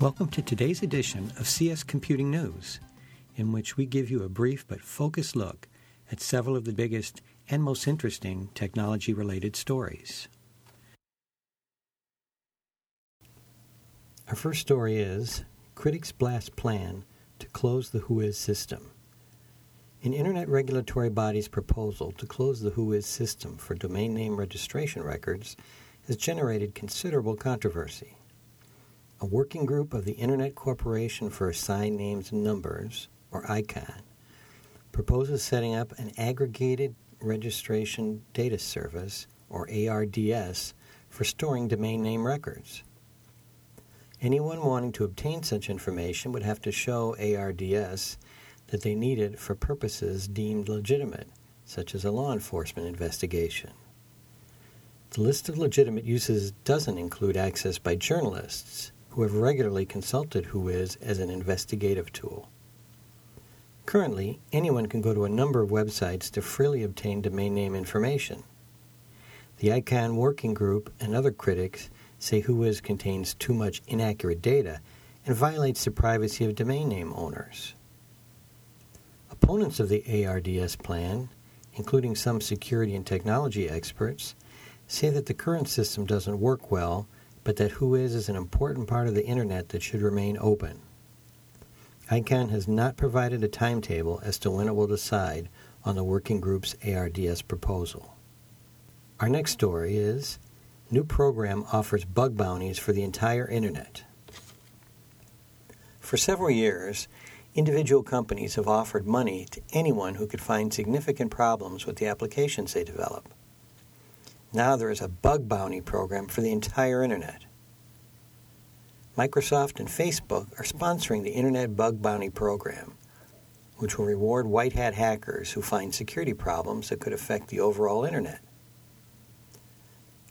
Welcome to today's edition of CS Computing News, in which we give you a brief but focused look at several of the biggest and most interesting technology related stories. Our first story is Critics Blast Plan to Close the Whois System. An Internet regulatory body's proposal to close the Whois system for domain name registration records has generated considerable controversy. A working group of the Internet Corporation for Assigned Names and Numbers, or ICANN, proposes setting up an aggregated registration data service, or ARDS, for storing domain name records. Anyone wanting to obtain such information would have to show ARDS that they need it for purposes deemed legitimate, such as a law enforcement investigation. The list of legitimate uses doesn't include access by journalists who have regularly consulted Whois as an investigative tool. Currently, anyone can go to a number of websites to freely obtain domain name information. The ICANN Working Group and other critics say Whois contains too much inaccurate data and violates the privacy of domain name owners. Opponents of the ARDS plan, including some security and technology experts, say that the current system doesn't work well, but that Whois is an important part of the Internet that should remain open. ICANN has not provided a timetable as to when it will decide on the working group's ARDS proposal. Our next story is New program offers bug bounties for the entire Internet. For several years, individual companies have offered money to anyone who could find significant problems with the applications they develop. Now there is a bug bounty program for the entire Internet. Microsoft and Facebook are sponsoring the Internet Bug Bounty Program, which will reward white hat hackers who find security problems that could affect the overall Internet.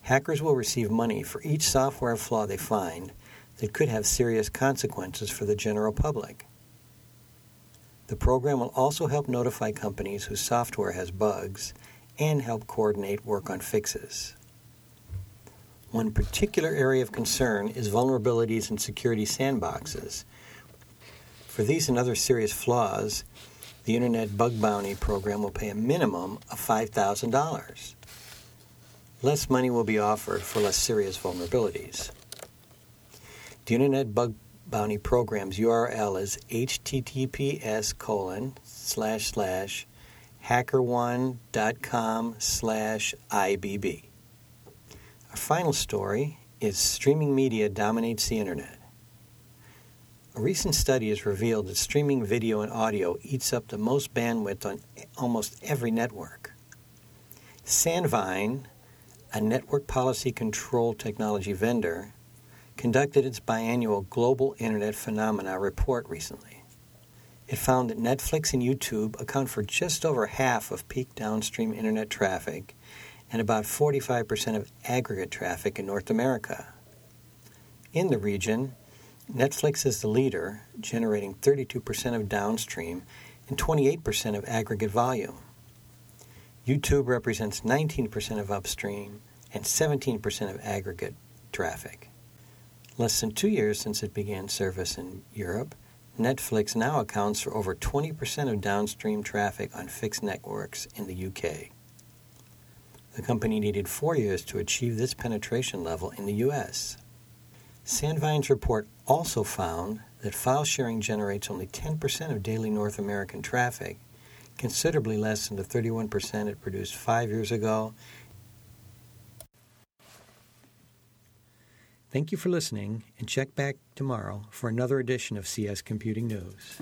Hackers will receive money for each software flaw they find that could have serious consequences for the general public. The program will also help notify companies whose software has bugs and help coordinate work on fixes. One particular area of concern is vulnerabilities in security sandboxes. For these and other serious flaws, the Internet Bug Bounty program will pay a minimum of $5,000. Less money will be offered for less serious vulnerabilities. The Internet Bug Bounty Program's URL is https colon slash slash hackerone.com slash IBB. Our final story is Streaming Media Dominates the Internet. A recent study has revealed that streaming video and audio eats up the most bandwidth on almost every network. Sandvine, a network policy control technology vendor, conducted its biannual Global Internet Phenomena report recently. It found that Netflix and YouTube account for just over half of peak downstream internet traffic and about 45% of aggregate traffic in North America. In the region, Netflix is the leader, generating 32% of downstream and 28% of aggregate volume. YouTube represents 19% of upstream and 17% of aggregate traffic. Less than two years since it began service in Europe, Netflix now accounts for over 20% of downstream traffic on fixed networks in the UK. The company needed four years to achieve this penetration level in the US. Sandvine's report also found that file sharing generates only 10% of daily North American traffic, considerably less than the 31% it produced five years ago Thank you for listening, and check back tomorrow for another edition of CS Computing News.